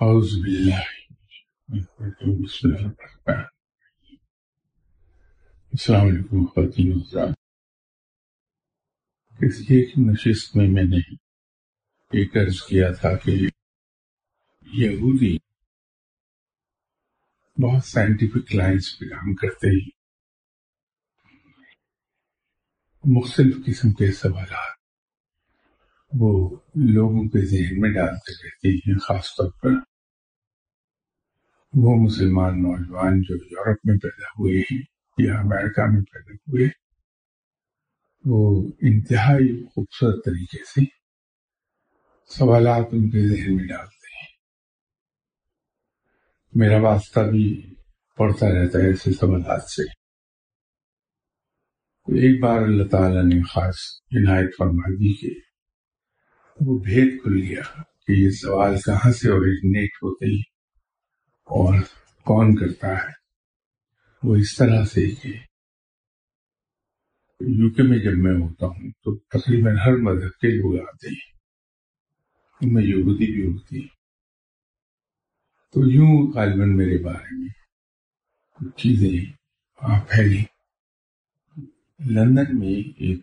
أعوذ بالله بسم الرحمن السلام علیکم خواتین حضرات کسی ایک نشست میں میں نے ایک عرض کیا تھا کہ یہودی بہت سائنٹیفک لائنز پہ کام کرتے ہیں، مختلف قسم کے سوالات وہ لوگوں کے ذہن میں ڈالتے رہتے ہیں، خاص طور پر وہ مسلمان نوجوان جو یورپ میں پیدا ہوئے ہیں یا امریکہ میں پیدا ہوئے، وہ انتہائی خوبصورت طریقے سے سوالات ان کے ذہن میں ڈالتے ہیں۔ میرا واسطہ بھی پڑھتا رہتا ہے ایسے سوالات سے۔ ایک بار اللہ تعالیٰ نے خاص عنایت فرما دی کہ وہ بھید کھل گیا کہ یہ سوال کہاں سے اوریجنیٹ ہوتے ہیں اور کون کرتا ہے؟ وہ اس طرح سے کہ یو کے میں جب میں ہوتا ہوں تو تقریباً ہر مذہب کے لوگ آتے ہیں ان میں یہودی بھی ہوتی تو یوں غالباً میرے بارے میں کچھ چیزیں پھیلی لندن میں ایک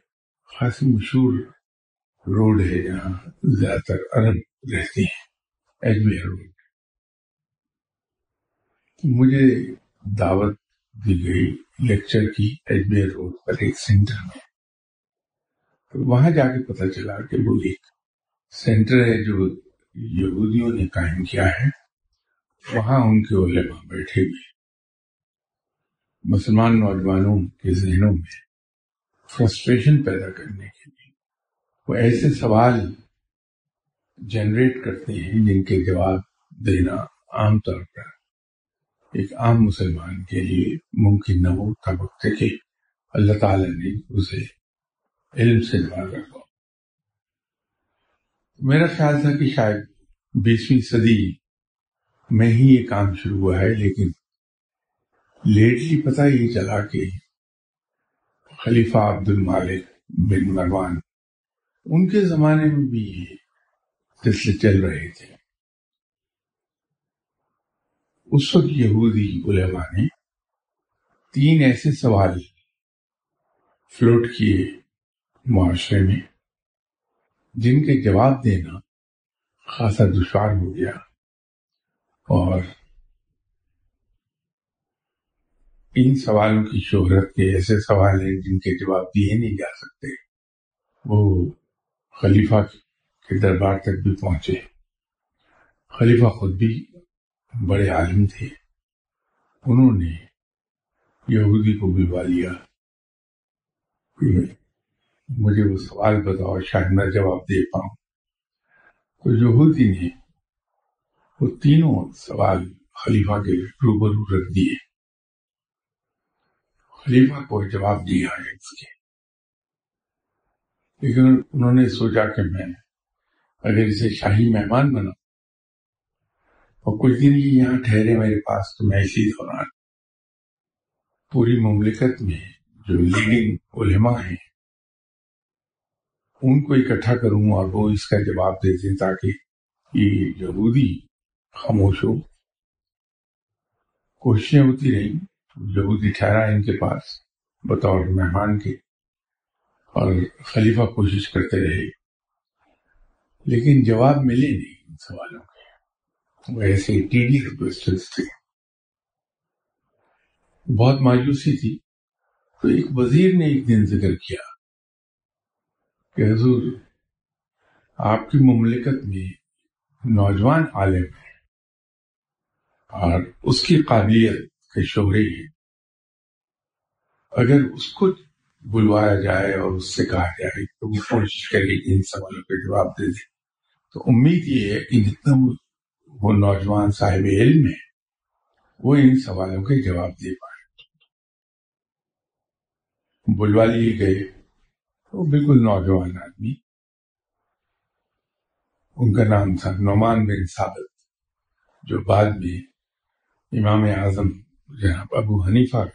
خاصی مشہور روڈ ہے جہاں زیادہ تر عرب رہتے ہیں ایجمیر روڈ مجھے دعوت دی گئی لیکچر کی ایجمیر روڈ پر ایک سینٹر میں۔ تو وہاں جا کے پتہ چلا کہ وہ ایک سینٹر ہے جو یہودیوں نے قائم کیا ہے۔ وہاں ان کے علماء بیٹھے ہوئے مسلمان نوجوانوں کے ذہنوں میں فرسٹریشن پیدا کرنے کے لیے۔ وہ ایسے سوال جنریٹ کرتے ہیں جن کے جواب دینا عام طور پر ایک عام مسلمان کے لیے ممکن نہ ہو تب وقت کہ اللہ تعالی نے اسے علم سے نوازا ہو۔ میرا خیال تھا کہ شاید بیسویں صدی میں ہی یہ کام شروع ہوا ہے، لیکن لیٹلی پتہ یہ چلا کہ خلیفہ عبد المالک بن مروان ان کے زمانے میں بھی یہ سلسلے چل رہے تھے۔ اس وقت یہودی علماء نے تین ایسے سوال فلوٹ کیے معاشرے میں، جن کے جواب دینا خاصا دشوار ہو گیا۔ اور ان سوالوں کی شہرت کے ایسے سوال ہیں جن کے جواب دیے نہیں جا سکتے۔ وہ خلیفہ کے دربار تک بھی پہنچے۔ خلیفہ خود بھی بڑے عالم تھے۔ انہوں نے یہودی کو بلوا لیا۔ مجھے وہ سوال بتاؤ، شاید میں جواب دے پاؤں۔ تو یہودی نے وہ تینوں سوال خلیفہ کے روبرو رکھ دیے۔ خلیفہ کو جواب دیا ہے اس کے۔ لیکن انہوں نے سوچا کہ میں اگر اسے شاہی مہمان بنا اور کچھ دن ہی یہاں ٹھہرے میرے پاس، تو میں اسی دوران پوری مملکت میں جو لیڈنگ علماء ہیں، ان کو اکٹھا کروں اور وہ اس کا جواب دے دیں تاکہ یہ یہودی خاموش ہو کوششیں ہوتی رہیں، یہودی ٹھہرا ان کے پاس بطور مہمان کے۔ اور خلیفہ کوشش کرتے رہے۔ لیکن جواب ملے نہیں ان سوالوں کے۔ وہ ایسے ٹی ڈی تھے۔ بہت مایوسی تھی۔ تو ایک وزیر نے ایک دن ذکر کیا کہ حضور، آپ کی مملکت میں نوجوان عالم ہے اور اس کی قابلیت کے شہرے ہیں۔ اگر اس کو بلوایا جائے اور اس سے کہا جائے تو وہ کوشش کرے کہ ان سوالوں کے جواب دے دے۔ تو امید یہ ہے کہ جتنا وہ نوجوان صاحب علم ہے وہ ان سوالوں کے جواب دے پائے۔ بلوا لیے گئے۔ وہ بالکل نوجوان آدمی۔ ان کا نام تھا نعمان بن ثابت، جو بعد میں امام اعظم جناب ابو حنیفہ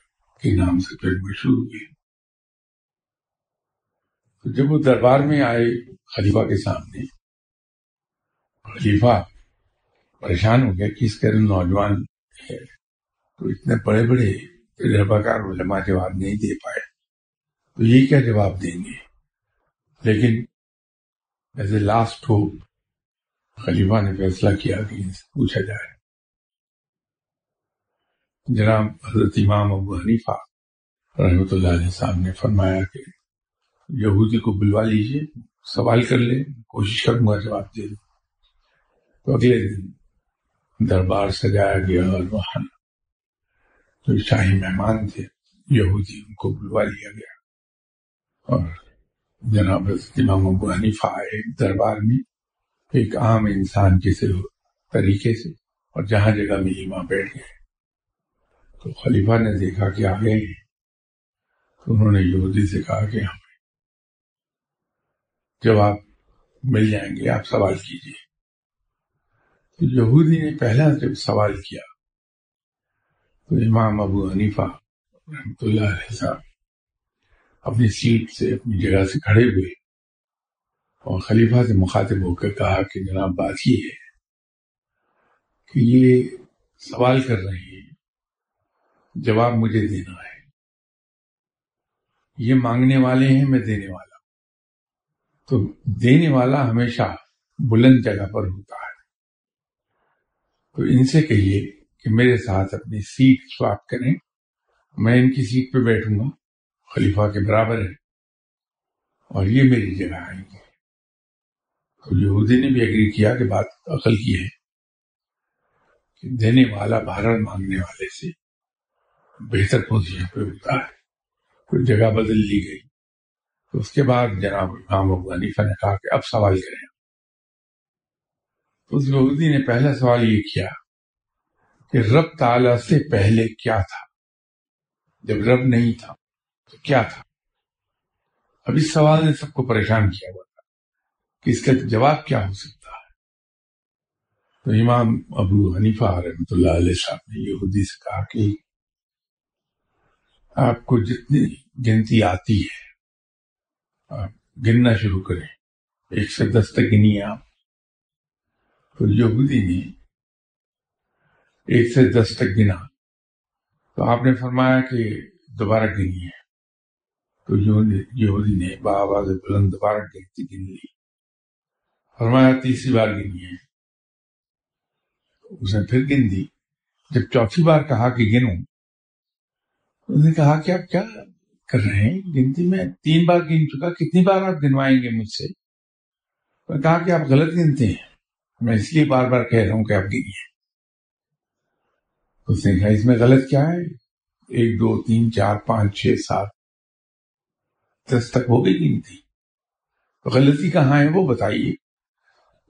کے نام سے پھر مشہور ہوئے۔ تو جب وہ دربار میں آئے خلیفہ کے سامنے، خلیفہ پریشان ہو گیا کہ اس طرح نوجوان ہے، تو اتنے بڑے بڑے تجربہ کار علماء جواب نہیں دے پائے۔ تو یہ کیا جواب دیں گے؟ لیکن ایز اے لاسٹ ہو خلیفہ نے فیصلہ کیا کہ ان سے پوچھا جائے۔ جناب حضرت امام ابو حنیفہ رحمۃ اللہ علیہ صاحب نے فرمایا کہ یہودی کو بلوا لیجیے، سوال کر لیں، کوشش کروں گا جواب دے دوں۔ تو اگلے دن دربار سجایا گیا اور وہاں جو شاہی مہمان تھے، یہودی ان کو بلوا لیا گیا۔ اور جناب امام ابو حنیفہ آئے دربار میں، ایک عام انسان کے طریقے سے، اور جہاں جگہ ملی وہاں بیٹھ گئے۔ تو خلیفہ نے دیکھا کہ آ گئے تو انہوں نے یہودی سے کہا کہ ہمیں جب آپ مل جائیں گے، آپ سوال کیجیے تو یہودی نے پہلا جب سوال کیا، تو امام ابو حنیفہ رحمۃ اللہ علیہ صاحب اپنی سیٹ سے اپنی جگہ سے کھڑے ہوئے اور خلیفہ سے مخاطب ہو کر کہا کہ جناب بات یہ ہے کہ یہ سوال کر رہے ہیں، جواب مجھے دینا ہے۔ یہ مانگنے والے ہیں، میں دینے والا تو دینے والا ہمیشہ بلند جگہ پر ہوتا ہے۔ تو ان سے کہیے کہ میرے ساتھ اپنی سیٹ سواپ کریں۔ میں ان کی سیٹ پہ بیٹھوں گا۔ خلیفہ کے برابر ہے۔ اور یہ میری جگہ آئیں گے تو یہودی نے بھی اگری کیا کہ بات عقل کی ہے کہ دینے والا بھارت مانگنے والے سے بہتر پوزیشن پہ ہوتا ہے۔ پھر جگہ بدل لی گئی۔ اس کے بعد جناب امام ابو حنیفہ نے کہا کہ اب سوال کریں اس یہودی نے پہلا سوال یہ کیا کہ رب تعالی سے پہلے کیا تھا؟ جب رب نہیں تھا تو کیا تھا؟ اب اس سوال نے سب کو پریشان کیا ہوا تھا کہ اس کا جواب کیا ہو سکتا ہے۔ تو امام ابو حنیفہ رحمۃ اللہ علیہ صاحب نے یہودی سے کہا کہ آپ کو جتنی گنتی آتی ہے ہاں، گننا شروع کریں۔ ایک سے دس تک گنی آپ۔ تو یہودی نے ایک سے دس تک گنا۔ تو آپ نے فرمایا کہ دوبارہ گنی ہے۔ تو یہودی نے بآواز بلند دوبارہ گنتی گن لی فرمایا تیسری بار گنی ہے۔ اس نے پھر گن دی۔ جب چوتھی بار کہا کہ گنوں انہوں نے کہا کہ آپ کیا کر رہے ہیں۔ گنتی میں تین بار گن چکا، کتنی بار آپ گنوائیں گے مجھ سے؟ میں کہا کہ آپ غلط گنتے ہیں۔ میں اس لیے بار بار کہہ رہا ہوں کہ آپ گنیے اس نے کہا، اس میں غلط کیا ہے؟ ایک، دو، تین، چار، پانچ، چھ، سات، دس تک ہو گئی گنتی۔ غلطی کہاں ہے وہ بتائیے۔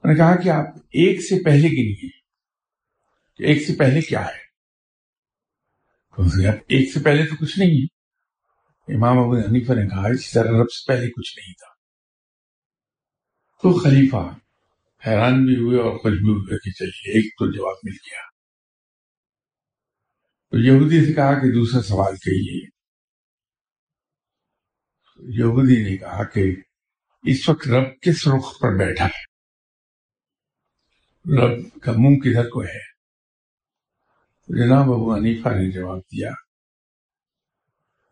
میں نے کہا کہ آپ ایک سے پہلے گنیے ایک سے پہلے کیا ہے؟ ایک سے پہلے تو کچھ نہیں ہے۔ امام ابو حنیفہ نے کہا اس طرح رب سے پہلے کچھ نہیں تھا۔ تو خلیفہ حیران بھی ہوئے اور خوش بھی ہوئے کہ چلیے، ایک تو جواب مل گیا۔ تو یہودی سے کہا کہ دوسرا سوال کہیے یہودی نے کہا کہ اس وقت رب کس رخ پر بیٹھا ہے؟ رب کا منہ کدھر کو ہے؟ جناب ابو حنیفہ نے جواب دیا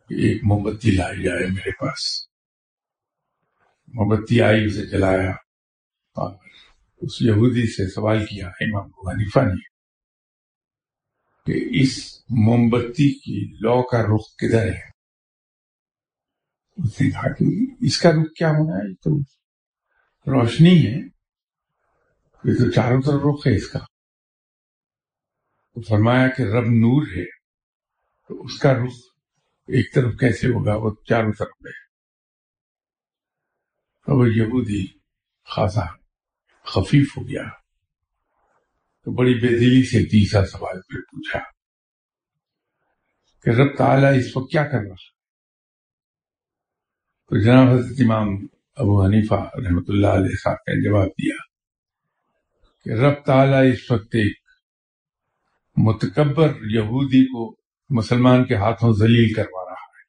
ایک موم بتی لائی جائے میرے پاس۔ موم بتی آئی، اسے جلایا۔ اور اس یہودی سے سوال کیا، امام ابو حنیفہ نے، کہ اس موم بتی کی لو کا رخ کدھر ہے؟ اس نے کہا کہ اس کا رخ کیا ہونا ہے؟ تو روشنی ہے۔ یہ تو چاروں طرف رخ ہے اس کا۔ تو فرمایا کہ رب نور ہے، تو اس کا رخ ایک طرف کیسے ہوگا؟ وہ چاروں طرف ہے۔ تو وہ یہودی خاصا خفیف ہو گیا۔ تو بڑی بے دلی سے تیسرا سوال پھر پوچھا کہ رب تعالیٰ اس وقت کیا کر رہا تو جناب حضرت امام ابو حنیفہ رحمۃ اللہ علیہ صاحب نے جواب دیا کہ رب تعالیٰ اس وقت ایک متکبر یہودی کو مسلمان کے ہاتھوں ذلیل کروا رہا ہے۔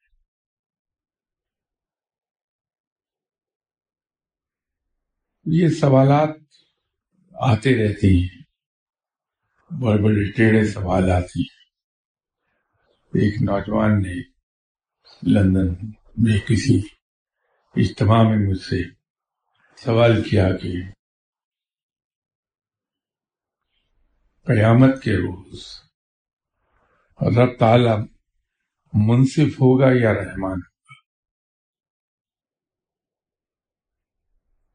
یہ سوالات آتے رہتے ہیں۔ بڑے بڑے ٹیڑھے سوال آتی ایک نوجوان نے لندن میں کسی اجتماع میں مجھ سے سوال کیا کہ قیامت کے روز رب تعالی منصف ہوگا یا رحمان ہوگا؟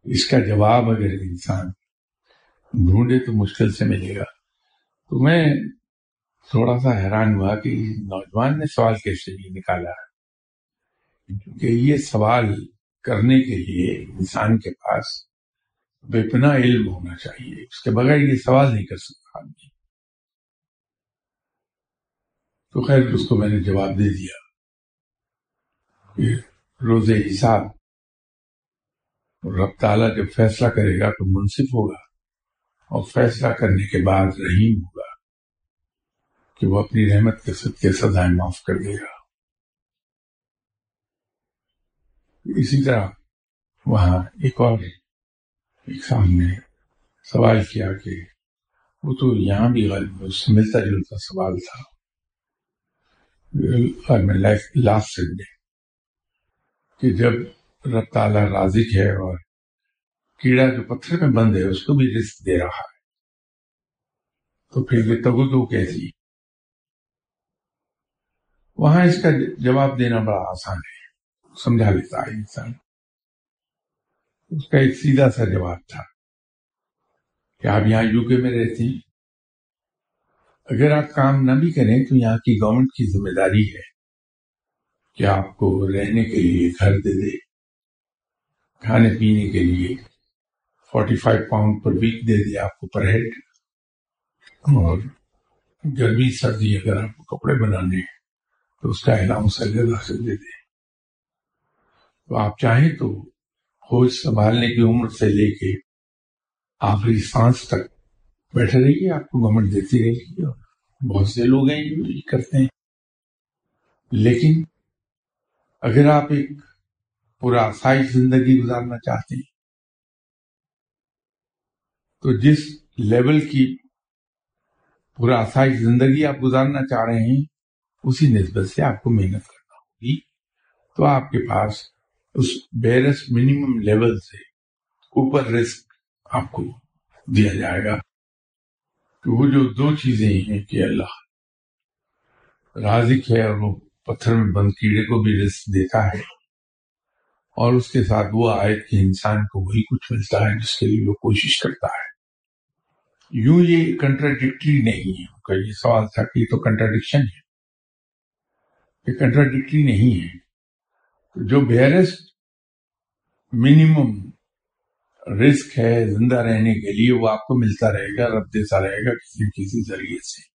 اس کا جواب اگر انسان ڈھونڈے تو مشکل سے ملے گا۔ تو میں تھوڑا سا حیران ہوا کہ نوجوان نے سوال کیسے بھی نکالا؟ کیونکہ یہ سوال کرنے کے لیے انسان کے پاس بے پناہ علم ہونا چاہیے۔ اس کے بغیر یہ سوال نہیں کر سکتا آدمی۔ تو خیر اس کو میں نے جواب دے دیا۔ کہ روز حساب۔ رب تعالیٰ جب فیصلہ کرے گا تو منصف ہوگا۔ اور فیصلہ کرنے کے بعد رحیم ہوگا کہ وہ اپنی رحمت کے سب کے سزائیں معاف کر دے گا۔ اسی طرح وہاں ایک اور ایک سامنے سوال کیا کہ وہ تو یہاں بھی غالب ملتا جلتا سوال تھا۔ لاسٹ سنڈے، کہ جب رب تعالیٰ راضی ہے اور کیڑا جو پتھر میں بند ہے، اس کو بھی رسک دے رہا ہے۔ تو پھر یہ تگو کیسی؟ وہاں اس کا جواب دینا بڑا آسان ہے۔ سمجھا لیتا ہے انسان۔ اس کا ایک سیدھا سا جواب تھا کہ آپ یہاں یو کے میں رہتی۔ اگر آپ کام نہ بھی کریں تو یہاں کی گورنمنٹ کی ذمہ داری ہے کہ آپ کو رہنے کے لیے گھر دے دے، کھانے پینے کے لیے forty five pound per week دے دے آپ کو پر ہیڈ اور گرمی سردی اگر آپ کو کپڑے بنانے ہیں تو اس کا الاؤنس اللہ سے دے دے تو آپ چاہیں تو ہوش سنبھالنے کی عمر سے لے کے آخری سانس تک بیٹھے رہیے، آپ کو گورنمنٹ دیتی رہے گی اور بہت سے لوگ ہیں جو یہ کرتے ہیں۔ لیکن اگر آپ ایک پورا آسائش زندگی گزارنا چاہتے ہیں، تو جس لیول کی پورا آسائش زندگی آپ گزارنا چاہ رہے ہیں، اسی نسبت سے آپ کو محنت کرنا ہوگی۔ تو آپ کے پاس اس بیرس منیمم لیول سے اوپر رسک آپ کو دیا جائے گا۔ کہ وہ جو دو چیزیں ہیں کہ اللہ رازق ہے اور وہ پتھر میں بند کیڑے کو بھی رسک دیتا ہے اور اس کے ساتھ وہ آئے کہ انسان کو وہی کچھ ملتا ہے جس کے لیے وہ کوشش کرتا ہے۔ یوں یہ کنٹراڈکٹری نہیں ہے۔ یہ سوال تھا کہ یہ تو کنٹراڈکشن ہے۔ یہ کنٹراڈکٹری نہیں ہے۔ جو بیرسٹ منیمم رسک ہے، زندہ رہنے کے لیے وہ آپ کو ملتا رہے گا، رب دیتا رہے گا کسی کسی ذریعے سے۔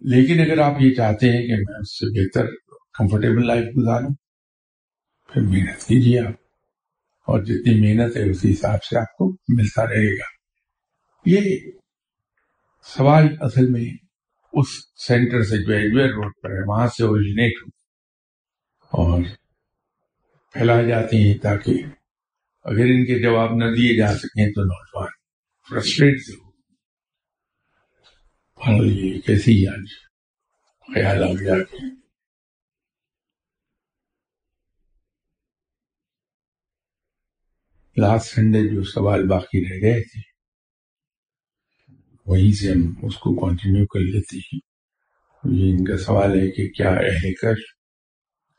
لیکن اگر آپ یہ چاہتے ہیں کہ میں اس سے بہتر کمفرٹیبل لائف گزاروں، پھر محنت کیجیے آپ۔ اور جتنی محنت ہے، اسی حساب سے آپ کو ملتا رہے گا۔ یہ سوال اصل میں اس سینٹر سے جو ایجویر روڈ پر ہے۔ وہاں سے اوریجنیٹ ہو اور پھیلائے جاتے ہیں تاکہ اگر ان کے جواب نہ دیے جا سکیں تو نوجوان فرسٹریٹ سے ہو یہ کیسی آج خیال آ گیا کہ لاسٹ سنڈے جو سوال باقی رہ گئے تھے، وہیں سے ہم اس کو کنٹینیو کر لیتے ہیں۔ یہ ان کا سوال ہے کہ کیا اہل کش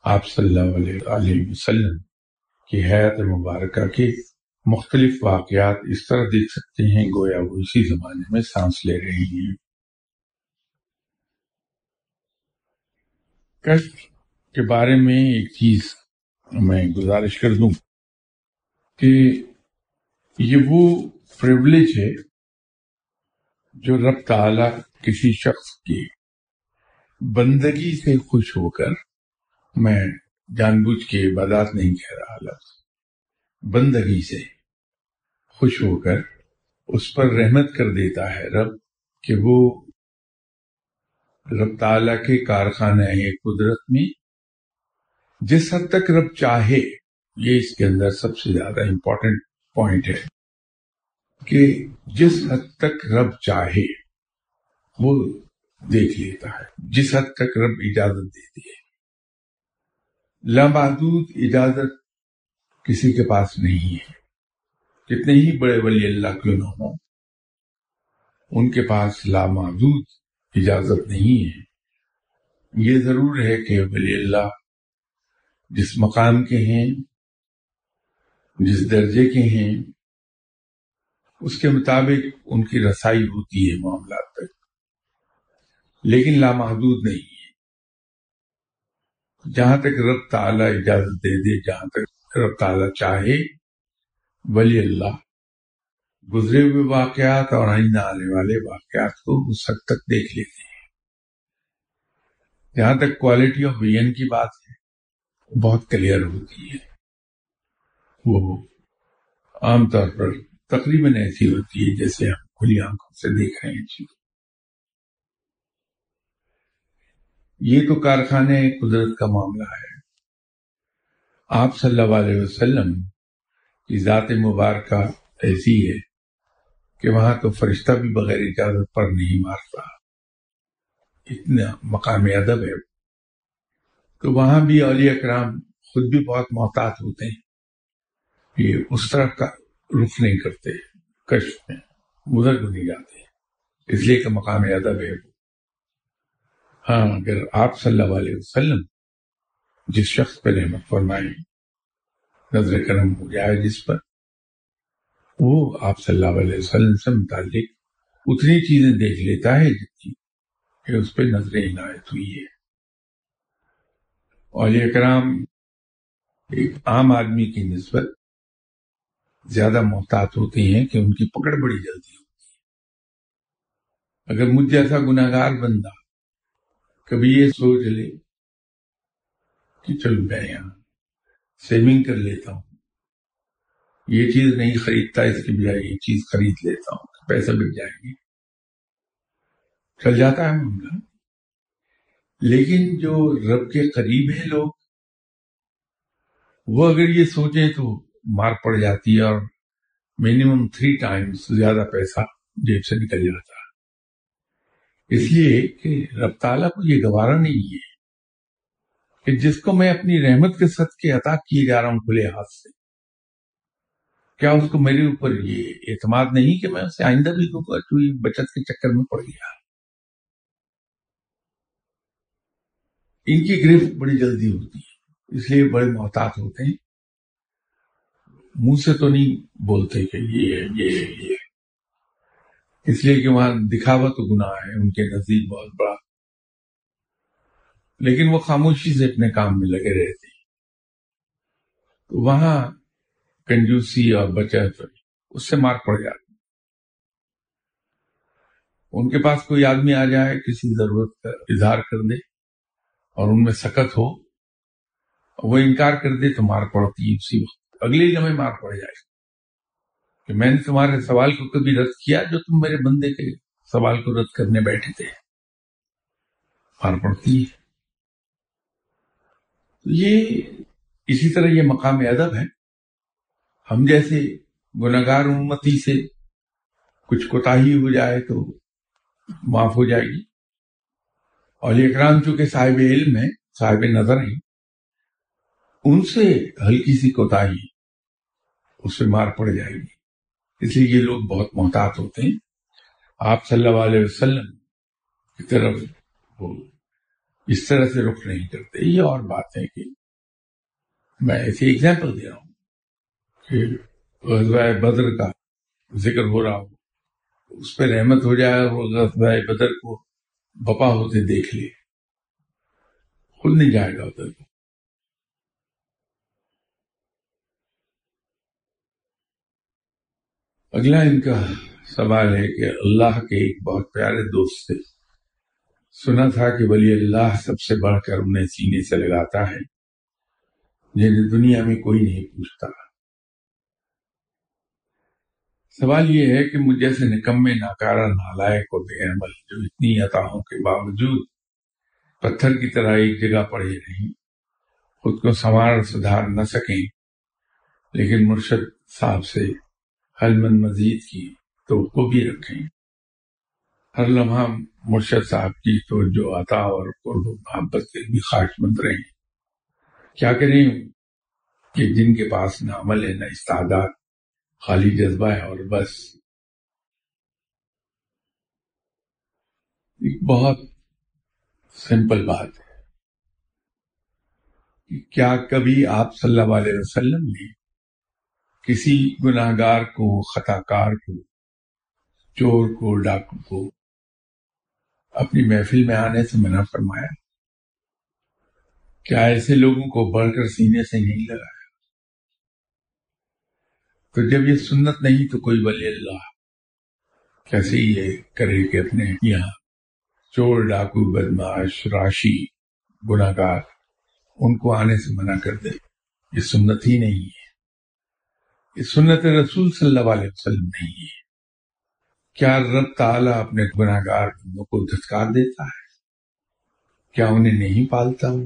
آپ صلی اللہ علیہ وسلم کی حیات مبارکہ کے مختلف واقعات اس طرح دیکھ سکتے ہیں، گویا وہ اسی زمانے میں سانس لے رہی ہیں۔ کشف کے بارے میں ایک چیز میں گزارش کر دوں کہ یہ وہ پریولیج ہے جو رب تعالی کسی شخص کی بندگی سے خوش ہو کر میں جان بوجھ کے عبادات نہیں کہہ رہا لفظ بندگی سے خوش ہو کر اس پر رحمت کر دیتا ہے رب کہ وہ رب تعالی کے کارخانہ ہیں قدرت میں۔ جس حد تک رب چاہے، یہ اس کے اندر سب سے زیادہ امپورٹنٹ پوائنٹ ہے کہ جس حد تک رب چاہے وہ دیکھ لیتا ہے، جس حد تک رب اجازت دیتی ہے۔ لامحدود اجازت کسی کے پاس نہیں ہے۔ کتنے ہی بڑے ولی اللہ کیوں نہ ہوں، ان کے پاس لامحدود اجازت نہیں ہے۔ یہ ضرور ہے کہ ولی اللہ جس مقام کے ہیں، جس درجے کے ہیں، اس کے مطابق ان کی رسائی ہوتی ہے معاملات تک۔ لیکن لامحدود نہیں۔ ہے جہاں تک رب تعالی اجازت دے دے جہاں تک رب تعالی چاہے، ولی اللہ۔ گزرے ہوئے واقعات اور آئندہ آنے والے واقعات کو اس حد تک دیکھ لیتے ہیں۔ جہاں تک کوالٹی آف ویژن کی بات ہے، بہت کلیئر ہوتی ہے۔ وہ عام طور پر تقریباً ایسی ہوتی ہے جیسے ہم کھلی آنکھوں سے دیکھ رہے ہیں۔ چیز یہ تو کارخانے قدرت کا معاملہ ہے۔ آپ صلی اللہ علیہ وسلم کی ذات مبارکہ ایسی ہے کہ وہاں تو فرشتہ بھی بغیر اجازت پر نہیں مارتا۔ اتنا مقام ادب ہے۔ تو وہاں بھی اولیاء اکرام خود بھی بہت محتاط ہوتے ہیں۔ یہ اس طرح کا رخ نہیں کرتے، کشف میں مدر کو نہیں جاتے۔ اس لیے کہ مقام ادب ہے۔ وہ ہاں اگر آپ صلی اللہ علیہ وسلم جس شخص پہ رحمت فرمائے نظر کرم ہو جائے جس پر، وہ آپ صلی اللہ علیہ وسلم سے متعلق اتنی چیزیں دیکھ لیتا ہے جتنی کہ اس پہ نظر عنایت ہوئی ہے۔ اولیاء کرام ایک عام آدمی کی نسبت زیادہ محتاط ہوتے ہیں کہ ان کی پکڑ بڑی جلدی ہوتی ہے۔ اگر مجھ جیسا گناگار بندہ کبھی یہ سوچ لے کہ چلو میں یہاں سیونگ کر لیتا ہوں۔ یہ چیز نہیں خریدتا، اس کی بجائے یہ چیز خرید لیتا ہوں پیسے بک جائیں گے۔ چل جاتا ہے معاملہ۔ لیکن جو رب کے قریب ہیں لوگ، وہ اگر یہ سوچیں تو مار پڑ جاتی ہے اور منیمم تھری ٹائمز زیادہ پیسہ جیب سے نکل جاتا ہے۔ اس لیے کہ رب تعالیٰ کو یہ گوارا نہیں ہے کہ جس کو میں اپنی رحمت کے ساتھ کے عطا کیے جا رہا ہوں کھلے ہاتھ سے۔ کیا اس کو میرے اوپر یہ اعتماد نہیں کہ میں اسے آئندہ بھی بچت کے چکر میں پڑ گیا؟ ان کی گرفت بڑی جلدی ہوتی ہے، اس لیے بڑے محتاط ہوتے ہیں۔ منہ سے تو نہیں بولتے کہ یہ ہے یہ ہے یہ۔ اس لیے کہ وہاں دکھاوا تو گناہ ہے، ان کے نزدیک بہت بڑا۔ لیکن وہ خاموشی سے اپنے کام میں لگے رہتے تو وہاں کنجوسی اور بچت اس سے مار پڑ جاتی ان کے پاس کوئی آدمی آ جائے، کسی ضرورت کا اظہار کر دے اور ان میں سکت ہو، وہ انکار کر دے تو مار پڑتی، اسی وقت اگلے لمحے مار پڑ جائے۔ کہ میں نے تمہارے سوال کو کبھی رد کیا جو تم میرے بندے کے سوال کو رد کرنے بیٹھے تھے؟ مار پڑتی ہے۔ یہ اسی طرح یہ مقام ادب ہے۔ ہم جیسے گناگار امتی سے کچھ کوتا ہو جائے تو معاف ہو جائے گی۔ اور اکرام چونکہ صاحب علم ہے صاحب نظر ہیں، ان سے ہلکی سی کوتا اس سے مار پڑ جائے گی۔ اس لیے یہ لوگ بہت محتاط ہوتے ہیں۔ آپ صلی اللہ علیہ وسلم کی طرف وہ اس طرح سے رخ نہیں کرتے۔ یہ اور بات ہے کہ میں ایسی اگزامپل دے رہا ہوں کہ غزوہ بدر کا ذکر ہو رہا ہو، اس پہ رحمت ہو جائے اور وہ غزوہ بدر کو بپا ہوتے دیکھ لے۔ خود نہیں جائے گا ادھر۔ کو اگلا ان کا سوال ہے کہ اللہ کے ایک بہت پیارے دوست سے سنا تھا کہ ولی اللہ سب سے بڑھ کر انہیں سینے سے لگاتا ہے، جنہیں دنیا میں کوئی نہیں پوچھتا۔ سوال یہ ہے کہ مجھ جیسے نکمے ناکارا نالائق و بے عمل جو اتنی عطاؤں کے باوجود پتھر کی طرح ایک جگہ پڑے رہیں، خود کو سنوار سدھار نہ سکیں، لیکن مرشد صاحب سے حلمن مزید کی تو بھی رکھیں۔ ہر لمحہ مرشد صاحب کی توجہ، عطا اور قرب و محبت سے بھی خواہش مند رہیں۔ کیا کریں کہ جن کے پاس نہ عمل ہے، نہ استعداد، خالی جذبہ ہے اور بس۔ ایک بہت سمپل بات ہے کہ کیا کبھی آپ صلی اللہ علیہ وسلم نے کسی گناہ گار کو خطا کار کو، چور کو، ڈاکو کو اپنی محفل میں آنے سے منع فرمایا۔ کیا ایسے لوگوں کو بڑھ کر سینے سے نہیں لگایا؟ تو جب یہ سنت نہیں تو کوئی ولی اللہ۔ کیسے یہ کرے کہ اپنے یہاں چور، ڈاکو بدماش راشی گناگار ان کو آنے سے منع کر دے؟ یہ سنت ہی نہیں ہے۔ یہ سنت رسول صلی اللہ علیہ وسلم نہیں ہے۔ کیا رب تعالیٰ اپنے گناہ گار بندوں کو دھتکار دیتا ہے؟ کیا انہیں نہیں پالتا ہوں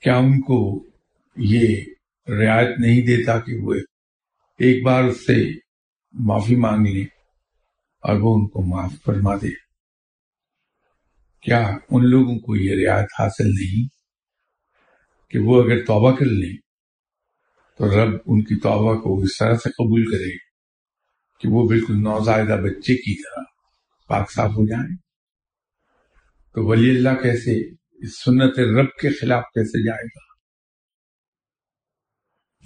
کیا ان کو یہ رعایت نہیں دیتا کہ وہ ایک بار اس سے معافی مانگ لیں اور وہ ان کو معاف فرما دے؟ کیا ان لوگوں کو یہ رعایت حاصل نہیں کہ وہ اگر توبہ کر لیں تو رب ان کی توبہ کو اس طرح سے قبول کرے کہ وہ بالکل نوزائیدہ بچے کی طرح پاک صاف ہو جائیں۔ تو ولی اللہ کیسے اس سنت رب کے خلاف کیسے جائے گا؟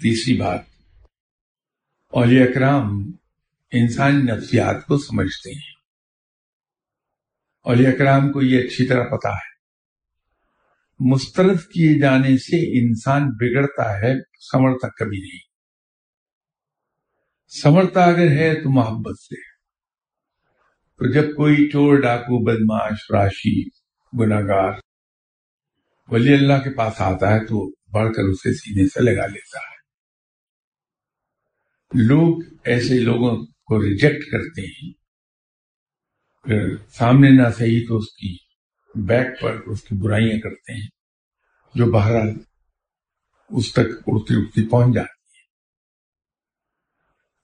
تیسری بات، اولیاء اکرام انسانی نفسیات کو سمجھتے ہیں۔ اولیاء اکرام کو یہ اچھی طرح پتا ہے۔ مسترد کیے جانے سے انسان بگڑتا ہے سمرتا کبھی نہیں۔ سمرتا اگر ہے تو محبت سے۔ تو جب کوئی چور، ڈاکو بدماش راشی، گناگار ولی اللہ کے پاس آتا ہے تو بڑھ کر اسے سینے سے لگا لیتا ہے۔ لوگ ایسے لوگوں کو ریجیکٹ کرتے ہیں۔ پھر سامنے نہ صحیح تو اس کی بیک پر اس کی برائیاں کرتے ہیں جو بہرحال اس تک اڑتی اڑتی پہنچ جاتی ہے۔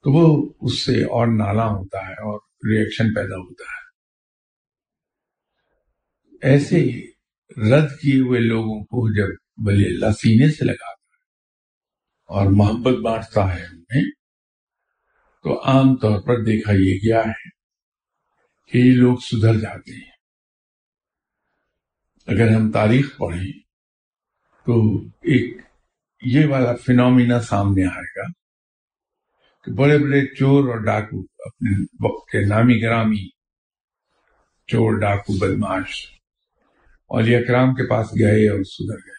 تو وہ اس سے اور نالا ہوتا ہے اور ریئیکشن پیدا ہوتا ہے۔ ایسے رد کیے ہوئے لوگوں کو جب بلی اللہ سینے سے لگاتا ہے اور محبت بانٹتا ہے انہیں تو عام طور پر دیکھا یہ گیا ہے کہ یہ لوگ سدھر جاتے ہیں۔ اگر ہم تاریخ پڑھیں تو ایک یہ والا فنومینا سامنے آئے گا کہ بڑے بڑے چور اور ڈاکو اپنے وقت کے نامی گرامی چور ڈاکو بدماش اور یہ اکرام کے پاس گئے اور سدھر گئے۔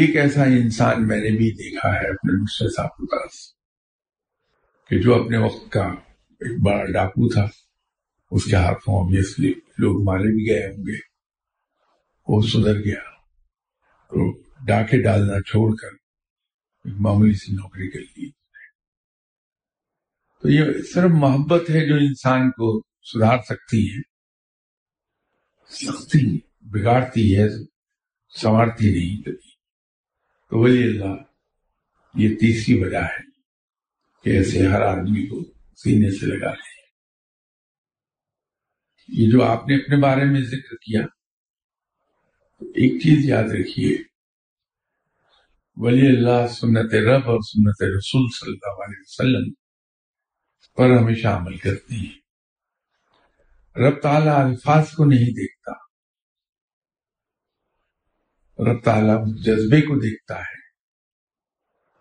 ایک ایسا انسان میں نے بھی دیکھا ہے اپنے مشرے صاحب کے پاس کہ جو اپنے وقت کا ایک بڑا ڈاکو تھا، اس کے ہاتھوں آبیسلی لوگ مارے بھی گئے ہوں گے، وہ سدھر گیا۔ تو ڈاکے ڈالنا چھوڑ کر ایک معمولی سی نوکری کر لی تو یہ صرف محبت ہے جو انسان کو سدھار سکتی ہے، سختی بگاڑتی ہے، سنوارتی نہیں۔ کبھی تو ولی اللہ، یہ تیسری وجہ ہے کہ ایسے ہر آدمی کو سینے سے لگا لیں یہ جو آپ نے اپنے بارے میں ذکر کیا ایک چیز یاد رکھیے۔ ولی اللہ سنت رب اور سنت رسول صلی اللہ علیہ وسلم پر ہمیشہ عمل کرتے ہیں۔ رب تعالیٰ الفاظ کو نہیں دیکھتا۔ رب تعالیٰ اس جذبے کو دیکھتا ہے۔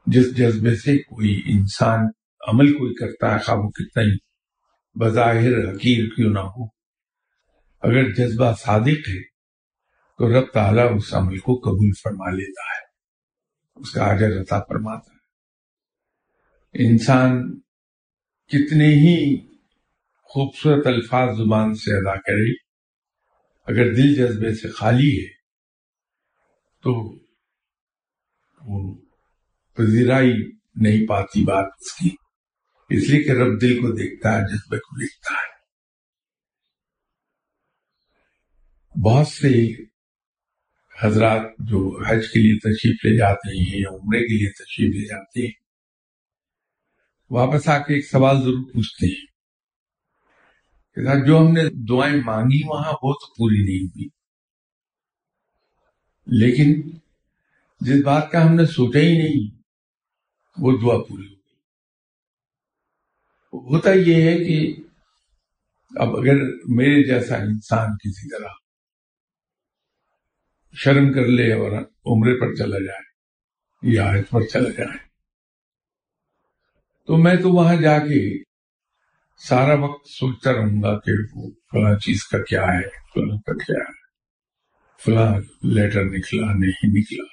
جس جذبے سے کوئی انسان عمل کوئی کرتا ہے خواب کتنا ہی بظاہر حقیر کیوں نہ ہو۔ اگر جذبہ صادق ہے، تو رب تعالیٰ اس عمل کو قبول فرما لیتا ہے۔ اس کا آجر عطا فرماتا ہے۔ انسان کتنے ہی خوبصورت الفاظ زبان سے ادا کرے، اگر دل جذبے سے خالی ہے، تو وہ پذیرائی نہیں پاتی بات اس کی۔ اس لیے کہ رب دل کو دیکھتا ہے، جذبے کو دیکھتا ہے۔ بہت سے حضرات جو حج کے لیے تشریف لے جاتے ہیں یا عمرے کے لیے تشریف لے جاتے ہیں، واپس آ کے ایک سوال ضرور پوچھتے ہیں کہ جو ہم نے دعائیں مانگی وہاں، وہ تو پوری نہیں ہوئی۔ لیکن جس بات کا ہم نے سوچا ہی نہیں، وہ دعا پوری ہو گئی۔ ہوتا یہ ہے کہ اب اگر میرے جیسا انسان کسی طرح شرم کر لے اور عمرے پر چلا جائے یا آیت پر چلا جائے۔ تو میں تو وہاں جا کے سارا وقت سوچتا رہوں گا کہ وہ فلاں چیز کا کیا ہے، فلاں کا کیا ہے۔ فلاں لیٹر نکلا، نہیں نکلا۔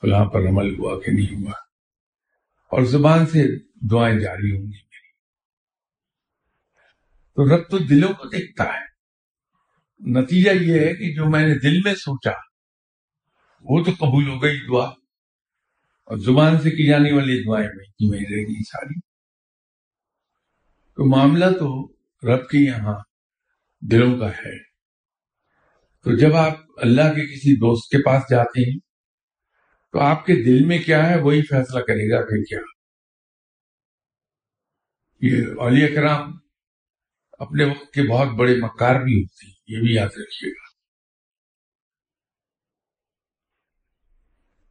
فلاں پر عمل ہوا کہ نہیں ہوا۔ اور زبان سے دعائیں جاری ہوں گی میری۔ تو رب تو دلوں کو دیکھتا ہے۔ نتیجہ یہ ہے کہ جو میں نے دل میں سوچا، وہ تو قبول ہو گئی دعا۔ اور زبان سے کی جانے والی دعائیں میں رہ گئی ساری۔ تو معاملہ تو رب کے یہاں دلوں کا ہے۔ تو جب آپ اللہ کے کسی دوست کے پاس جاتے ہیں، تو آپ کے دل میں کیا ہے؟ وہی فیصلہ کرے گا کہ کیا۔ یہ اولیاء کرام اپنے وقت کے بہت بڑے مکار بھی ہوتے ہیں۔ یہ بھی یاد رکھیے گا۔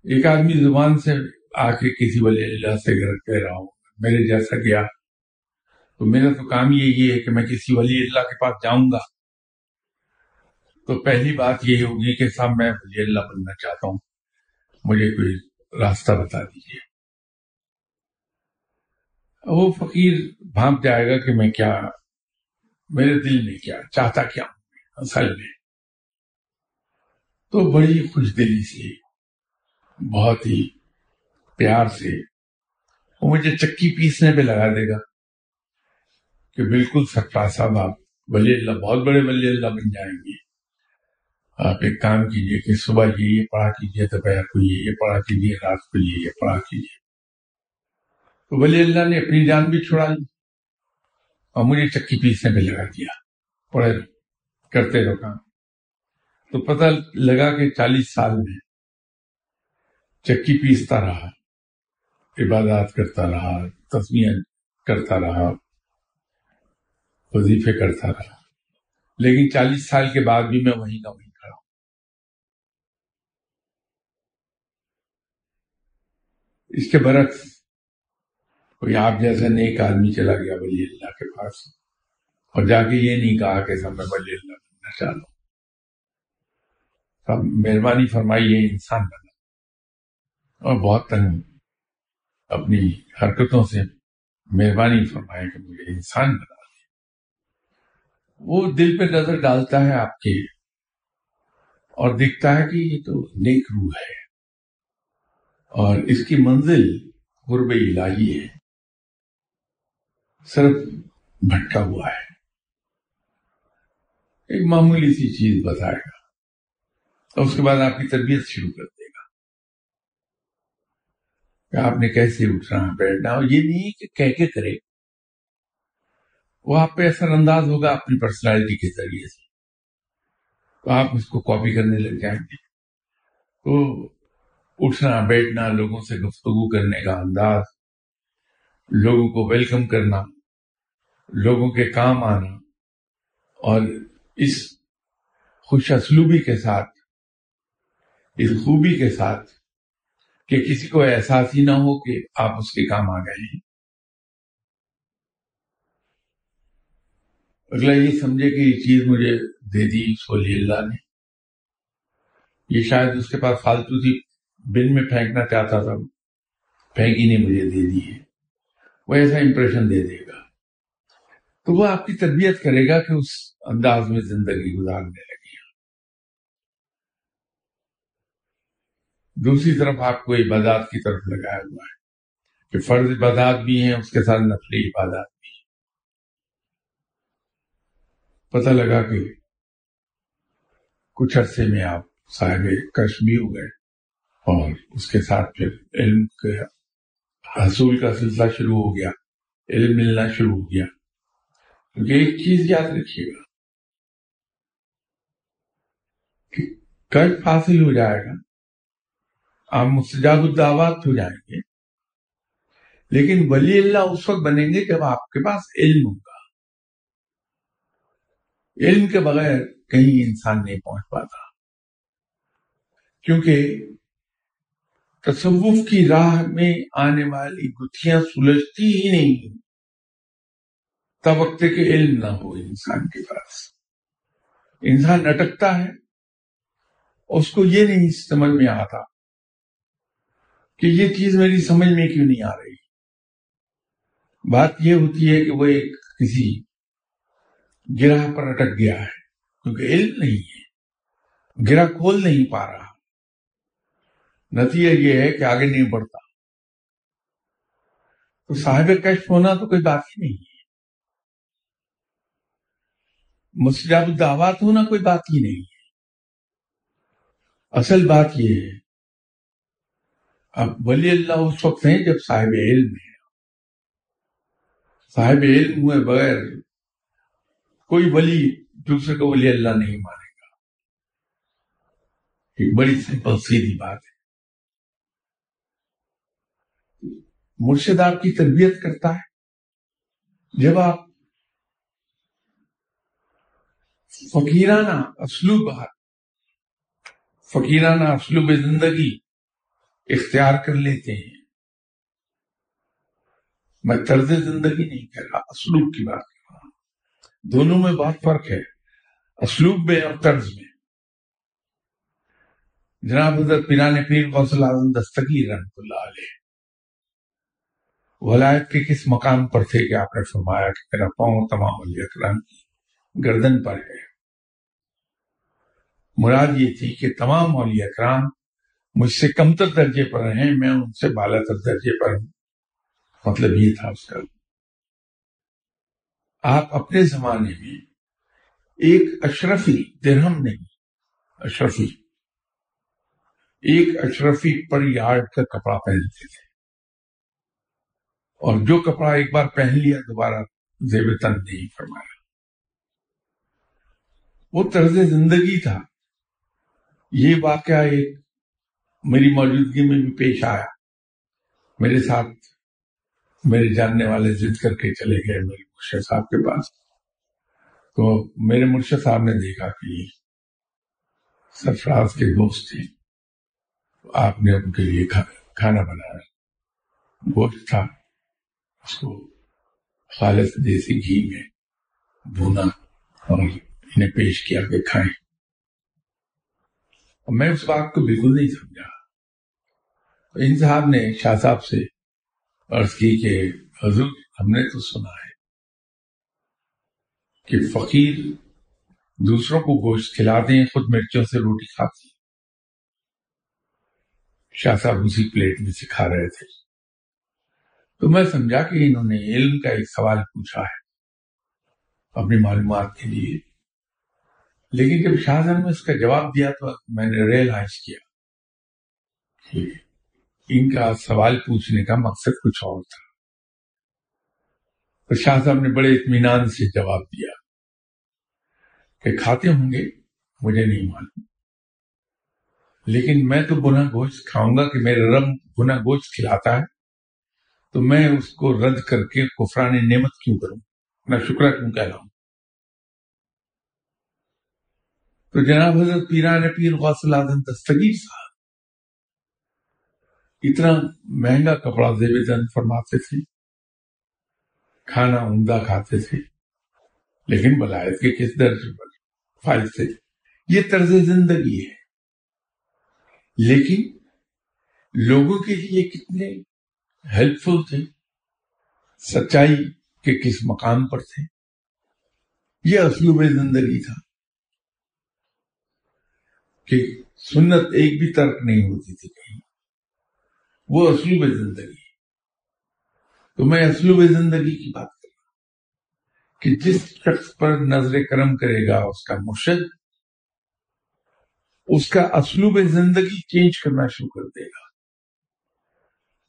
ایک آدمی زبان سے آ کے کسی ولی اللہ سے گھر کہہ رہا ہوں۔ میرے جیسا گیا تو میرا تو کام یہی ہے کہ میں کسی ولی اللہ کے پاس جاؤں گا۔ تو پہلی بات یہ ہوگی کہ صاحب، میں ولی اللہ بننا چاہتا ہوں۔ مجھے کوئی راستہ بتا دیجیے وہ فقیر بھانپ جائے گا کہ میں کیا، میرے دل میں کیا، چاہتا کیا اصل میں۔ تو بڑی خوش دلی سے، بہت ہی پیار سے وہ مجھے چکی پیسنے پہ لگا دے گا کہ بالکل سکتا صاحب، آپ ولی اللہ، بہت بڑے ولی اللہ بن جائیں گے۔ آپ ایک کام کیجیے کہ صبح یہ یہ پڑھا کیجیے، دوپہر کو یہ یہ پڑھا کیجیے، رات کو یہ یہ پڑھا کیجیے۔ تو ولی اللہ نے اپنی جان بھی چھڑا لی اور مجھے چکی پیسنے پہ لگا دیا۔ پڑھے کرتے رہو کام تو پتہ لگا کہ چالیس سال میں چکی پیستا رہا، عبادات کرتا رہا تصویر کرتا رہا، وظیفے کرتا رہا۔ لیکن چالیس سال کے بعد بھی میں وہیں کا وہیں کھڑا ہوں۔ اس کے برعکس کوئی آپ جیسا نیک آدمی چلا گیا ولی اللہ کے پاس۔ اور جا کے یہ نہیں کہا کہ سب میں ولی اللہ بننا چاہ سب مہربانی فرمائی یہ انسان بنا۔ اور بہت تنگ اپنی حرکتوں سے مہربانی فرمائے کہ مجھے انسان بنا دے۔ وہ دل پہ نظر ڈالتا ہے آپ کے اور دیکھتا ہے کہ یہ تو نیک روح ہے۔ اور اس کی منزل قرب الہی ہے۔ صرف بھٹکا ہوا ہے۔ ایک معمولی سی چیز بتائے گا۔ اور اس کے بعد آپ کی تربیت شروع کر دے گا۔ کہ آپ نے کیسے اٹھنا، بیٹھنا، اور یہ نہیں کہ کہہ کے کرے۔ وہ آپ پہ اثر انداز ہوگا اپنی پرسنالٹی کے ذریعے سے۔ تو آپ اس کو کاپی کرنے لگ جائیں گے۔ تو اٹھنا، بیٹھنا، لوگوں سے گفتگو کرنے کا انداز، لوگوں کو ویلکم کرنا، لوگوں کے کام آنا، اور اس خوش اسلوبی کے ساتھ، اس خوبی کے ساتھ کہ کسی کو احساس ہی نہ ہو کہ آپ اس کے کام آ گئے ہیں۔ اگلا یہ سمجھے کہ یہ چیز مجھے دے دی سولی اللہ نے۔ یہ شاید اس کے پاس فالتو تھی، بن میں پھینکنا چاہتا تھا، پھینکی نے مجھے دے دی ہے۔ وہ ایسا امپریشن دے دے گا۔ تو وہ آپ کی تربیت کرے گا کہ اس انداز میں زندگی گزارنے لگی دوسری طرف آپ کو عبادات کی طرف لگایا ہوا ہے کہ فرض عبادات بھی ہیں، اس کے ساتھ نفلی عبادات بھی ہیں۔ پتہ لگا کہ کچھ عرصے میں آپ صاحب کش بھی ہو گئے اور اس کے ساتھ پھر علم کے حصول کا سلسلہ شروع ہو گیا، علم ملنا شروع ہو گیا۔ کیونکہ ایک چیز یاد رکھیے گا کہ کل حاصل ہو جائے گا، آپ مستجاب الدعوات ہو جائیں گے، لیکن ولی اللہ اس وقت بنیں گے جب آپ کے پاس علم ہوگا۔ علم کے بغیر کہیں انسان نہیں پہنچ پاتا۔ کیونکہ تصوف کی راہ میں آنے والی گتھیاں سلجھتی ہی نہیں تب وقت کے علم نہ ہو انسان کے پاس۔ انسان اٹکتا ہے، اس کو یہ نہیں سمجھ میں آتا کہ یہ چیز میری سمجھ میں کیوں نہیں آ رہی۔ بات یہ ہوتی ہے کہ وہ ایک کسی گرہ پر اٹک گیا ہے، کیونکہ علم نہیں ہے، گرہ کھول نہیں پا رہا۔ نتیجہ یہ ہے کہ آگے نہیں بڑھتا۔ تو صاحب کشف ہونا تو کوئی بات ہی نہیں ہے۔ مسجد الدعوات ہونا کوئی بات ہی نہیں ہے۔ اصل بات یہ ہے۔ اب ولی اللہ اس وقت ہیں جب صاحب علم ہے صاحب علم ہوئے بغیر کوئی ولی دوسرے کو ولی اللہ نہیں مانے گا۔ ایک بڑی سمپل سیدھی بات ہے۔ مرشد آپ کی تربیت کرتا ہے۔ جب آپ فقیرانہ اسلوب فقیرانہ اسلوب زندگی اختیار کر لیتے ہیں۔ میں طرز زندگی نہیں کہہ رہا، اسلوب کی بات کر رہا ہوں۔ دونوں میں بہت فرق ہے، اسلوب میں اور طرز میں۔ جناب حضرت پیران پیر غوث اعظم دستگیر رحمت اللہ علیہ۔ ولایت کے کس مقام پر تھے کہ آپ نے فرمایا کہ میرا پاؤں تمام علی اکرام کی گردن پر ہے۔ مراد یہ تھی کہ تمام مول اکرام مجھ سے کمتر درجے پر ہیں، میں ان سے بالا تر درجے پر ہوں۔ مطلب یہ تھا اس کا۔ آپ اپنے زمانے میں ایک اشرفی درہم نہیں، اشرفی۔ ایک اشرفی پر یارڈ کا کپڑا پہنتے تھے۔ اور جو کپڑا ایک بار پہن لیا، دوبارہ زیب تن نہیں فرمایا۔ وہ طرز زندگی تھا۔ یہ واقعہ ایک میری موجودگی میں بھی پیش آیا۔ میرے ساتھ میرے جاننے والے ضد کر کے چلے گئے میرے مرشد صاحب کے پاس۔ تو میرے مرشد صاحب نے دیکھا کہ سرفراز کے دوست تھے۔ آپ نے ان کے لیے کھانا بنایا۔ گوشت تھا، اس کو خالص دیسی گھی میں بھونا اور انہیں پیش کیا کہ کھائیں۔ اور میں اس بات کو بالکل نہیں سمجھا۔ ان صاحب نے شاہ صاحب سے عرض کی کہ حضور، ہم نے تو سنا ہے کہ فقیر دوسروں کو گوشت کھلا دیں خود مرچوں سے روٹی کھاتی شاہ صاحب اسی پلیٹ میں سکھا رہے تھے۔ تو میں سمجھا کہ انہوں نے علم کا ایک سوال پوچھا ہے اپنی معلومات کے لیے۔ لیکن جب شاہ صاحب نے اس کا جواب دیا تو میں نے ریئلائز کیا۔ ان کا سوال پوچھنے کا مقصد کچھ اور تھا۔ تو شاہ صاحب نے بڑے اطمینان سے جواب دیا کہ کھاتے ہوں گے مجھے نہیں معلوم۔ لیکن میں تو بنا گوشت کھاؤں گا کہ میرا رنگ بنا گوشت کھلاتا ہے تو میں اس کو رد کر کے کفران نعمت کیوں کروں؟ میں شکرہ کیوں کہہ رہا ہوں تو جناب حضرت پیران پیر غوث اعظم دستگیر صاحب، اتنا مہنگا کپڑا زیب جن فرماتے تھے، کھانا عمدہ کھاتے تھے، لیکن بلایت کے کس درجے پر فائد تھے؟ یہ طرز زندگی ہے۔ لیکن لوگوں کے لیے کتنے ہیلپ فل تھے، سچائی کے کس مقام پر تھے، یہ اسلوب زندگی تھا۔ کہ سنت ایک بھی ترک نہیں ہوتی تھی کہیں۔ وہ اسلوب زندگی تو میں اسلوب زندگی کی بات کر رہا کہ جس شخص پر نظر کرم کرے گا، اس کا مرشد، اس کا اسلوب زندگی چینج کرنا شروع کر دے گا۔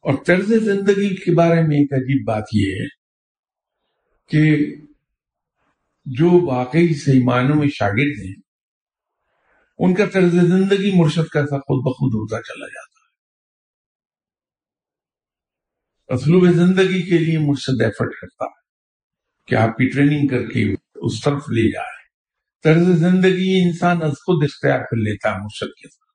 اور طرز زندگی کے بارے میں ایک عجیب بات یہ ہے کہ جو واقعی صحیح معنوں میں شاگرد ہیں ان کا طرز زندگی مرشد کا سا خود بخود ہوتا چلا جاتا ہے۔ اسلوب زندگی کے لیے مرشد ایفرٹ کرتا ہے کہ آپ کی ٹریننگ کر کے اس طرف لے جائے طرز زندگی انسان از خود اختیار کر لیتا ہے مرشد کے ساتھ۔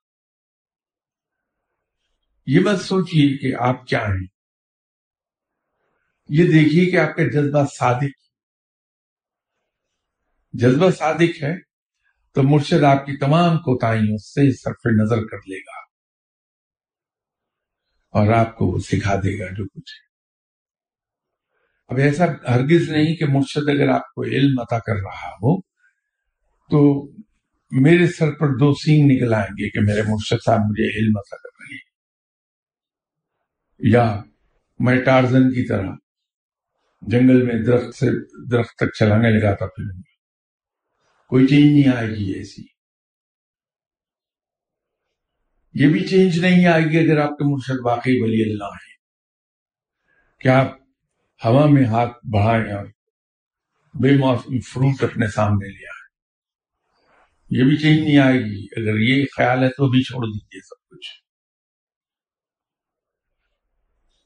یہ بات سوچئے کہ آپ کیا ہیں۔ یہ دیکھیے کہ آپ کا جذبہ صادق جذبہ صادق ہے تو مرشد آپ کی تمام کوتاہیوں سے صرف نظر کر لے گا اور آپ کو وہ سکھا دے گا جو کچھ اب ایسا ہرگز نہیں کہ مرشد اگر آپ کو علم عطا کر رہا ہو، تو میرے سر پر دو سینگ نکل آئیں گے کہ میرے مرشد صاحب مجھے علم عطا کر رہے ہیں۔ یا میں ٹارزن کی طرح جنگل میں درخت سے درخت تک چلانے لگا تھا پھر۔ کوئی چینج نہیں آئے گی ایسی۔ یہ بھی چینج نہیں آئے گی اگر آپ کے مرشد واقعی ولی اللہ ہیں۔ کیا آپ ہوا میں ہاتھ بڑھائیں اور بے موسم فروٹ اپنے سامنے لیا ہے؟ یہ بھی چینج نہیں آئے گی اگر یہ خیال ہے تو بھی چھوڑ دیجیے سب کچھ۔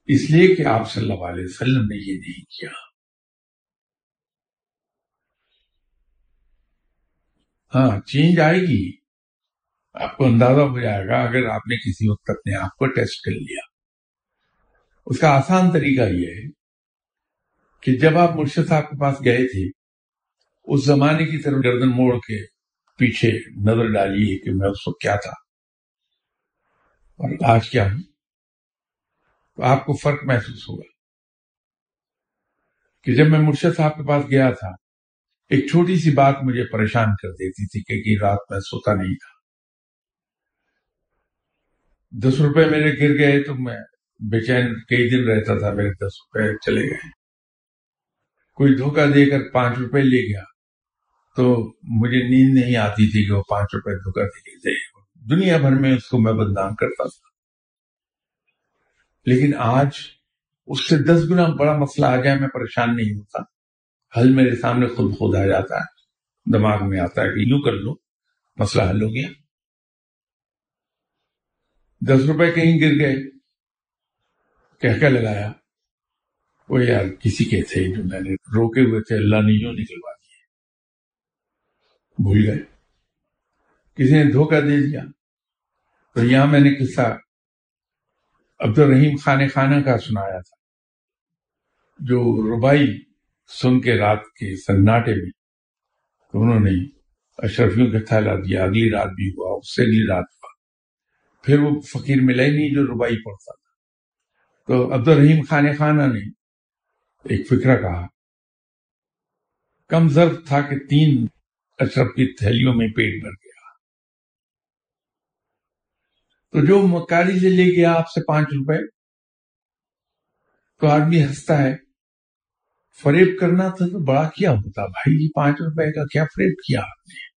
اس لیے کہ آپ صلی اللہ علیہ وسلم نے یہ نہیں کیا۔ ہاں چینج آئے گی۔ آپ کو اندازہ ہو جائے گا اگر آپ نے کسی وقت اپنے آپ کو ٹیسٹ کر لیا۔ اس کا آسان طریقہ یہ ہے کہ جب آپ مرشد صاحب کے پاس گئے تھے، اس زمانے کی طرف گردن موڑ کے پیچھے نظر ڈالیے کہ میں اس وقت کیا تھا۔ اور آج کیا ہوں؟ تو آپ کو فرق محسوس ہوگا کہ جب میں مرشد صاحب کے پاس گیا تھا ایک چھوٹی سی بات مجھے پریشان کر دیتی تھی کہ رات میں سوتا نہیں تھا۔ دس روپے میرے گر گئے تو میں بے چین کئی دن رہتا تھا، میرے دس روپے چلے گئے۔ کوئی دھوکہ دے کر پانچ روپے لے گیا تو مجھے نیند نہیں آتی تھی کہ وہ پانچ روپے دھوکہ دے دے۔ دنیا بھر میں اس کو میں بدنام کرتا تھا۔ لیکن آج اس سے دس گنا بڑا مسئلہ آ جائے میں پریشان نہیں ہوتا۔ حل میرے سامنے خود خود آ جاتا ہے۔ دماغ میں آتا ہے کہ یوں کر لو، مسئلہ حل ہو گیا۔ دس روپے کہیں گر گئے۔ کہہ کے لگایا۔ وہ یار کسی کے تھے جو میں نے روکے ہوئے تھے، اللہ نے یوں نکلوا دیے۔ بھول گئے۔ کسی نے دھوکہ دے دیا۔ تو یہاں میں نے قصہ عبد الرحیم خان خانہ کا سنایا تھا۔ جو ربائی سن کے رات کے سناٹے میں تو انہوں نے اشرفیوں کا تھیلا دیا۔ اگلی رات بھی ہوا، اس سے اگلی رات ہوا۔ پھر وہ فقیر ملا ہی نہیں جو ربائی پڑتا تھا۔ تو عبد الرحیم خان خانہ نے ایک فکرہ کہا، کم ضرب تھا کہ تین اشرف کی تھیلیوں میں پیٹ بھر گیا۔ تو جو مکاری سے لے گیا آپ سے پانچ روپے، تو آدمی ہنستا ہے۔ فریب کرنا تھا تو بڑا کیا ہوتا، بھائی یہ پانچ روپے کا کیا فریب کیا آپ نے؟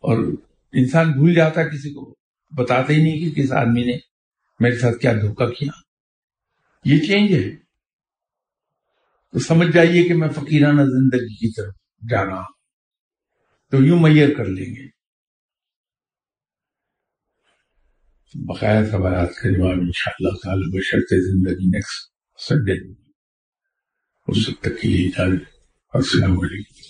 اور انسان بھول جاتا کسی کو بتاتا ہی نہیں کہ کس آدمی نے میرے ساتھ کیا دھوکا کیا۔ یہ چینج ہے۔ تو سمجھ جائیے کہ میں فقیرانہ زندگی کی طرف جانا ہوں۔ تو یوں میئر کر لیں گے۔ بقایا سوالات کا جواب ان شاء اللہ تعالی بشرط زندگی نیکسٹ سنڈے اس وقت تک کے لیے اجازت السلام علیکم